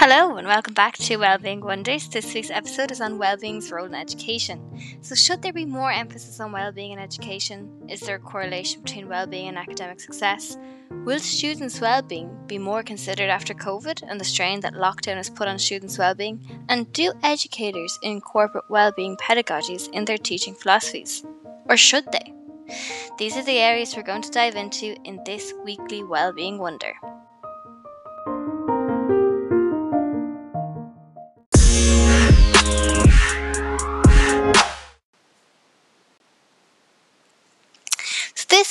Hello and welcome back to Wellbeing Wonders. This week's episode is on wellbeing's role in education. So, should there be more emphasis on wellbeing in education? Is there a correlation between wellbeing and academic success? Will students' well-being be more considered after COVID and the strain that lockdown has put on students' well-being? And do educators incorporate well-being pedagogies in their teaching philosophies? Or should they? These are the areas we're going to dive into in this weekly well-being wonder.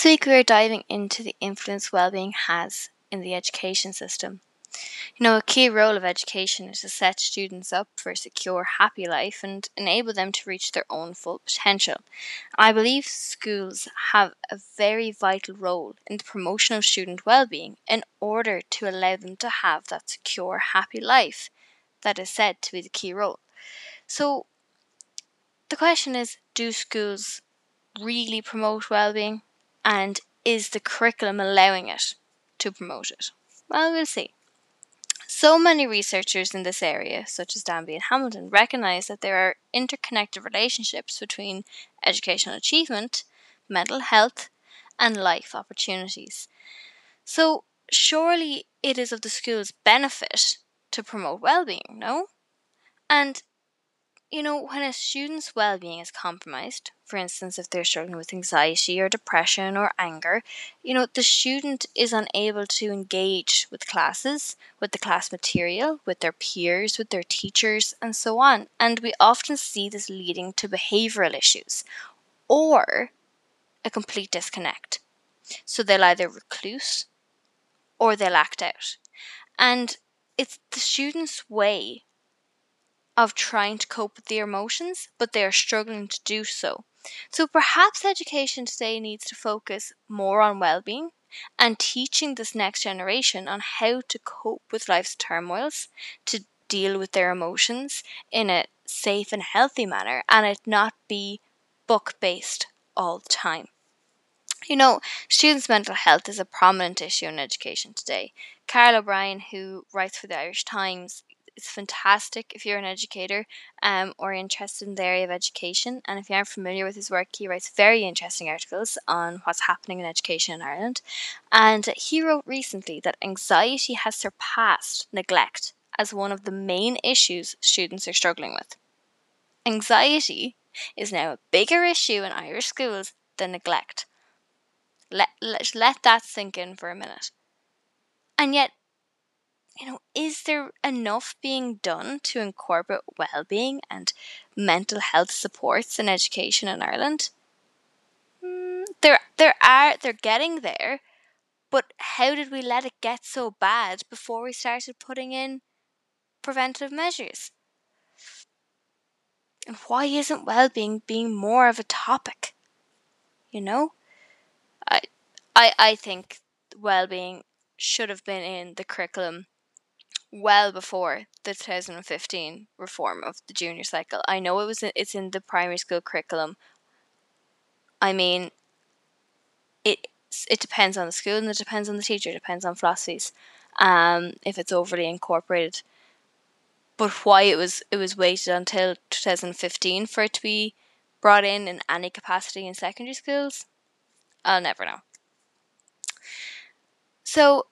Week we are diving into the influence well-being has in the education system. You know, a key role of education is to set students up for a secure, happy life and enable them to reach their own full potential. I believe schools have a very vital role in the promotion of student well-being in order to allow them to have that secure, happy life that is said to be the key role. So the question is, do schools really promote well-being? And is the curriculum allowing it to promote it? Well, we'll see. So many researchers in this area, such as Danby and Hamilton, recognize that there are interconnected relationships between educational achievement, mental health, and life opportunities. So, surely it is of the school's benefit to promote well-being, no? And you know, when a student's well being is compromised, for instance, if they're struggling with anxiety or depression or anger, you know, the student is unable to engage with classes, with the class material, with their peers, with their teachers, and so on. And we often see this leading to behavioral issues or a complete disconnect. So they'll either recluse or they'll act out. And it's the student's way of trying to cope with their emotions, but they are struggling to do so. So perhaps education today needs to focus more on well being and teaching this next generation on how to cope with life's turmoils, to deal with their emotions in a safe and healthy manner, and it not be book based all the time. You know, students' mental health is a prominent issue in education today. Carl O'Brien, who writes for the Irish Times, it's fantastic if you're an educator um, or interested in the area of education. And if you aren't familiar with his work, he writes very interesting articles on what's happening in education in Ireland. And he wrote recently that anxiety has surpassed neglect as one of the main issues students are struggling with. Anxiety is now a bigger issue in Irish schools than neglect. Let, let, let that sink in for a minute. And yet, you know, is there enough being done to incorporate well-being and mental health supports in education in Ireland? Mm, there, there are. They're getting there, but how did we let it get so bad before we started putting in preventive measures? And why isn't well-being being more of a topic? You know, I, I, I think well-being should have been in the curriculum well before the 2015 reform of the junior cycle. I know it was it's in the primary school curriculum. I mean, it it depends on the school and it depends on the teacher. It depends on philosophies. Um, if it's overly incorporated, but why it was it was waited until 2015 for it to be brought in in any capacity in secondary schools, I'll never know. So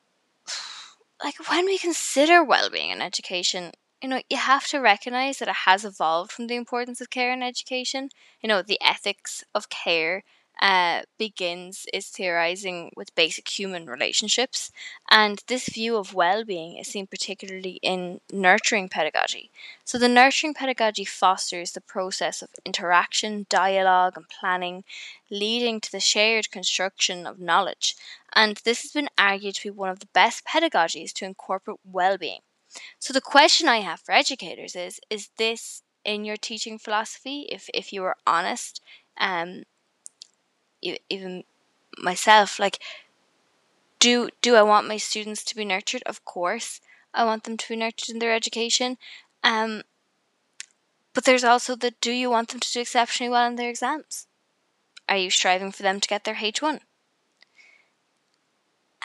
like when we consider well-being in education you know you have to recognize that it has evolved from the importance of care in education. You know the ethics of care uh, begins is theorizing with basic human relationships, and this view of well being is seen particularly in nurturing pedagogy. So, the nurturing pedagogy fosters the process of interaction, dialogue, and planning, leading to the shared construction of knowledge. And this has been argued to be one of the best pedagogies to incorporate well being. So, the question I have for educators is Is this in your teaching philosophy? If, if you were honest, um, even myself like do do I want my students to be nurtured? Of course, I want them to be nurtured in their education. Um, but there's also the do you want them to do exceptionally well in their exams? Are you striving for them to get their H1?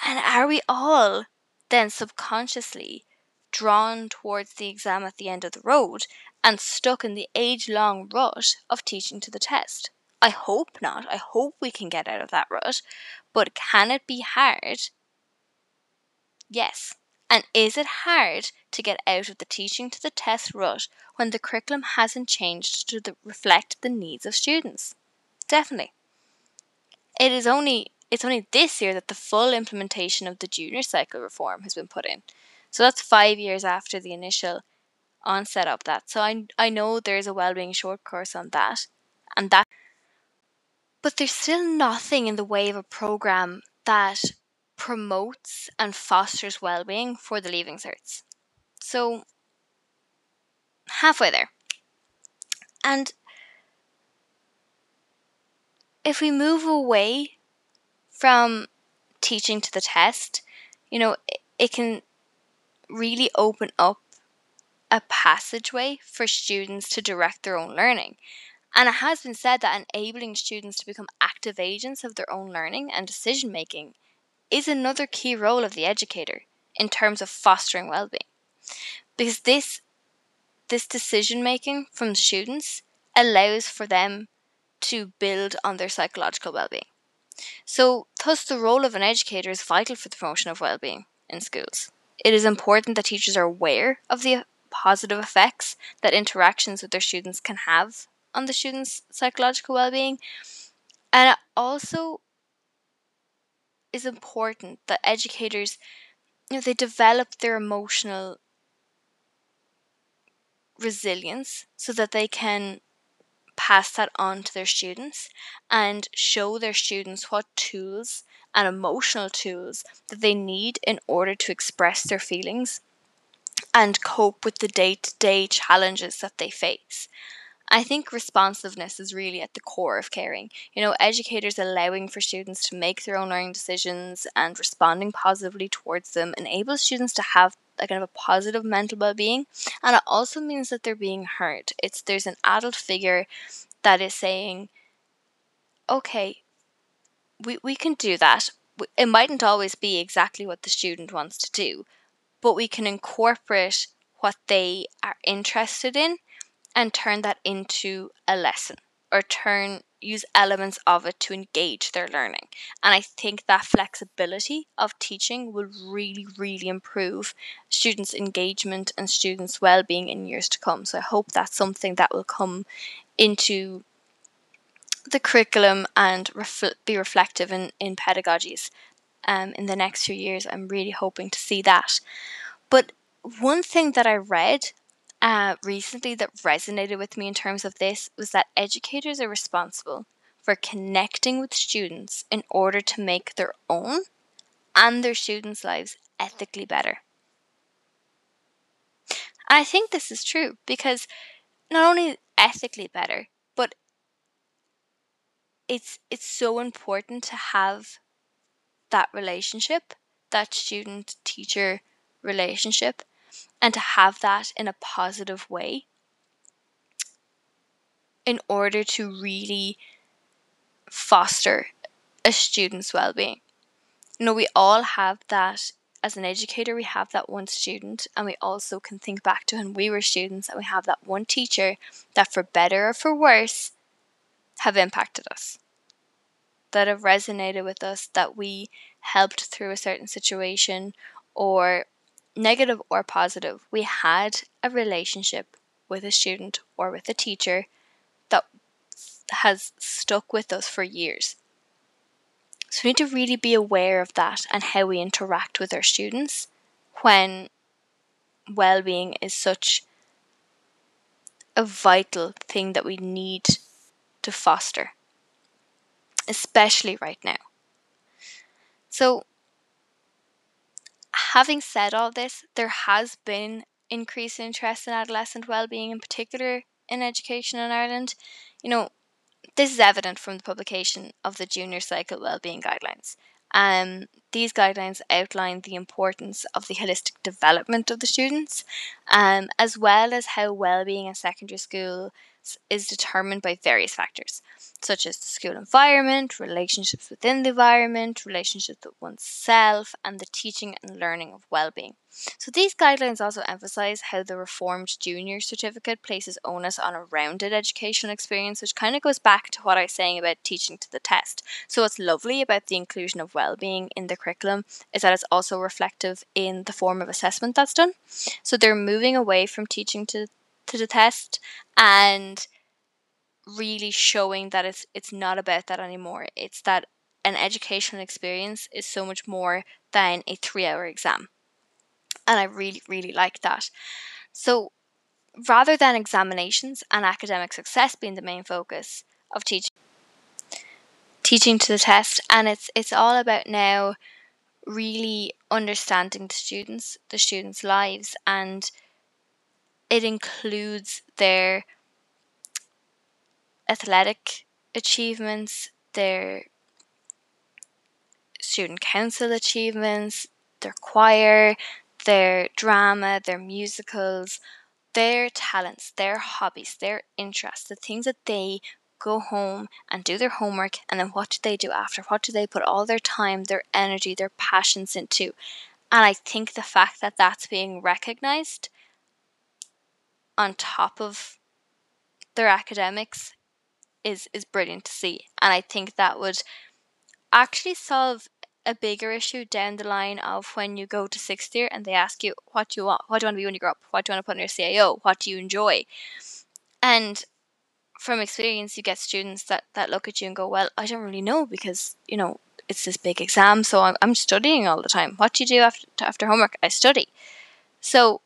And are we all then subconsciously drawn towards the exam at the end of the road and stuck in the age long rut of teaching to the test. I hope not. I hope we can get out of that rut. But can it be hard? Yes. And is it hard to get out of the teaching to the test rut when the curriculum hasn't changed to the, reflect the needs of students? Definitely. It is only it's only this year that the full implementation of the junior cycle reform has been put in. So that's five years after the initial onset of that. So I I know there's a wellbeing short course on that, and that, but there's still nothing in the way of a program that promotes and fosters well-being for the leaving certs. So halfway there. And if we move away from teaching to the test, you know, it, it can really open up a passageway for students to direct their own learning. And it has been said that enabling students to become active agents of their own learning and decision making is another key role of the educator in terms of fostering well-being. Because this this decision making from students allows for them to build on their psychological well-being. So, thus the role of an educator is vital for the promotion of well-being in schools. It is important that teachers are aware of the positive effects that interactions with their students can have on the students' psychological well-being. And it also is important that educators you know they develop their emotional resilience so that they can pass that on to their students and show their students what tools and emotional tools that they need in order to express their feelings and cope with the day to day challenges that they face. I think responsiveness is really at the core of caring. You know, educators allowing for students to make their own learning decisions and responding positively towards them enables students to have a kind of a positive mental well-being and it also means that they're being heard. It's there's an adult figure that is saying, okay, we, we can do that. It mightn't always be exactly what the student wants to do, but we can incorporate what they are interested in and turn that into a lesson or turn use elements of it to engage their learning. And I think that flexibility of teaching will really, really improve students' engagement and students' well-being in years to come. So I hope that's something that will come into the curriculum and ref- be reflective in, in pedagogies um, in the next few years. I'm really hoping to see that. But one thing that I read uh, recently that resonated with me in terms of this was that educators are responsible for connecting with students in order to make their own and their students' lives ethically better. I think this is true because not only ethically better, but it's it's so important to have that relationship, that student teacher relationship and to have that in a positive way in order to really foster a student's well-being. You know, we all have that as an educator, we have that one student, and we also can think back to when we were students and we have that one teacher that, for better or for worse, have impacted us, that have resonated with us, that we helped through a certain situation, or negative or positive, we had a relationship with a student or with a teacher that has stuck with us for years. So we need to really be aware of that and how we interact with our students when well-being is such a vital thing that we need to foster, especially right now. So having said all this, there has been increased interest in adolescent well-being, in particular in education in Ireland. You know, this is evident from the publication of the Junior Cycle Wellbeing Guidelines. Um, these guidelines outline the importance of the holistic development of the students, um, as well as how well-being in secondary school is determined by various factors, such as the school environment, relationships within the environment, relationships with oneself, and the teaching and learning of well-being. So these guidelines also emphasize how the reformed junior certificate places onus on a rounded educational experience, which kind of goes back to what I was saying about teaching to the test. So what's lovely about the inclusion of well-being in the curriculum is that it's also reflective in the form of assessment that's done. So they're moving away from teaching to to the test and really showing that it's it's not about that anymore. It's that an educational experience is so much more than a 3-hour exam. And I really really like that. So rather than examinations and academic success being the main focus of teaching teaching to the test and it's it's all about now really understanding the students, the students' lives and it includes their athletic achievements, their student council achievements, their choir, their drama, their musicals, their talents, their hobbies, their interests, the things that they go home and do their homework, and then what do they do after? What do they put all their time, their energy, their passions into? And I think the fact that that's being recognized on top of their academics is is brilliant to see. And i think that would actually solve a bigger issue down the line of when you go to sixth year and they ask you what do you want? What do you want to be when you grow up? What do you want to put in your CAO what do you enjoy? And from experience you get students that that look at you and go well I don't really know because you know it's this big exam so I'm, I'm studying all the time. What do you do after after homework? I study. So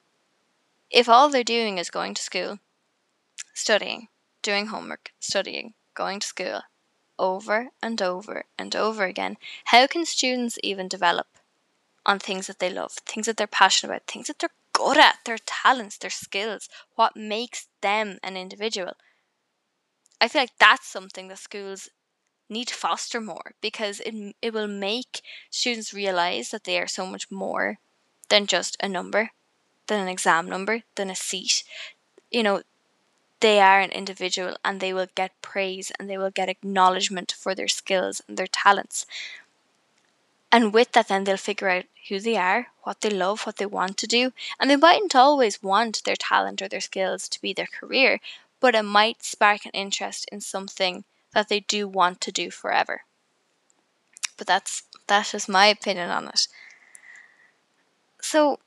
if all they're doing is going to school, studying, doing homework, studying, going to school, over and over and over again, how can students even develop on things that they love, things that they're passionate about, things that they're good at, their talents, their skills, what makes them an individual? I feel like that's something that schools need to foster more because it, it will make students realize that they are so much more than just a number than an exam number, than a seat. You know, they are an individual and they will get praise and they will get acknowledgement for their skills and their talents. And with that, then they'll figure out who they are, what they love, what they want to do. And they mightn't always want their talent or their skills to be their career, but it might spark an interest in something that they do want to do forever. But that's that's just my opinion on it. So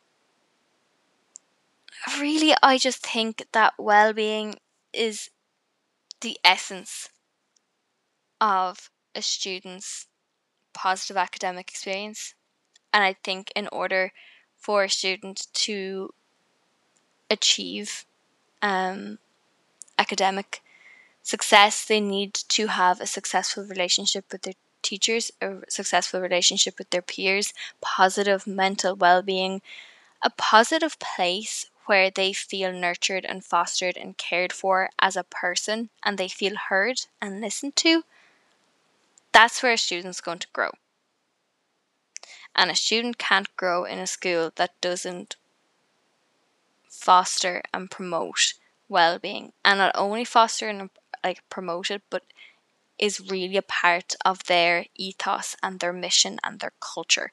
really, I just think that well being is the essence of a student's positive academic experience. And I think in order for a student to achieve um, academic success, they need to have a successful relationship with their teachers, a successful relationship with their peers, positive mental well being, a positive place where they feel nurtured and fostered and cared for as a person and they feel heard and listened to, that's where a student's going to grow. And a student can't grow in a school that doesn't foster and promote well-being and not only foster and like promote it but is really a part of their ethos and their mission and their culture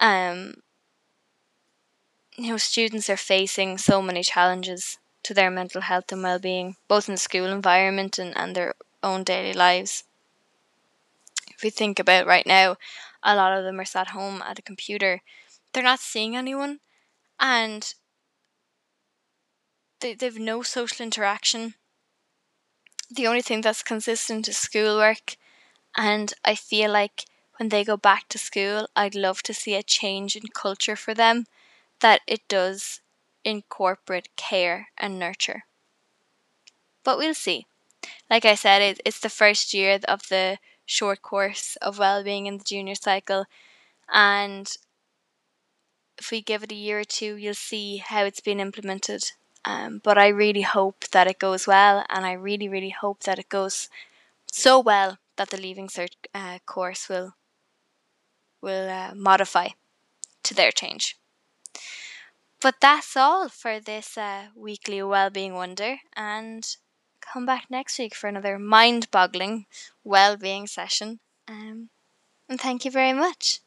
um you know, students are facing so many challenges to their mental health and well-being, both in the school environment and, and their own daily lives. If we think about right now, a lot of them are sat home at a computer. They're not seeing anyone and they, they've no social interaction. The only thing that's consistent is schoolwork. And I feel like when they go back to school, I'd love to see a change in culture for them that it does incorporate care and nurture. But we'll see. Like I said, it, it's the first year of the short course of well-being in the junior cycle and if we give it a year or two you'll see how it's been implemented um, but I really hope that it goes well and I really really hope that it goes so well that the leaving cert uh, course will will uh, modify to their change but that's all for this uh, weekly Wellbeing Wonder, and come back next week for another mind boggling well-being session. Um, and thank you very much.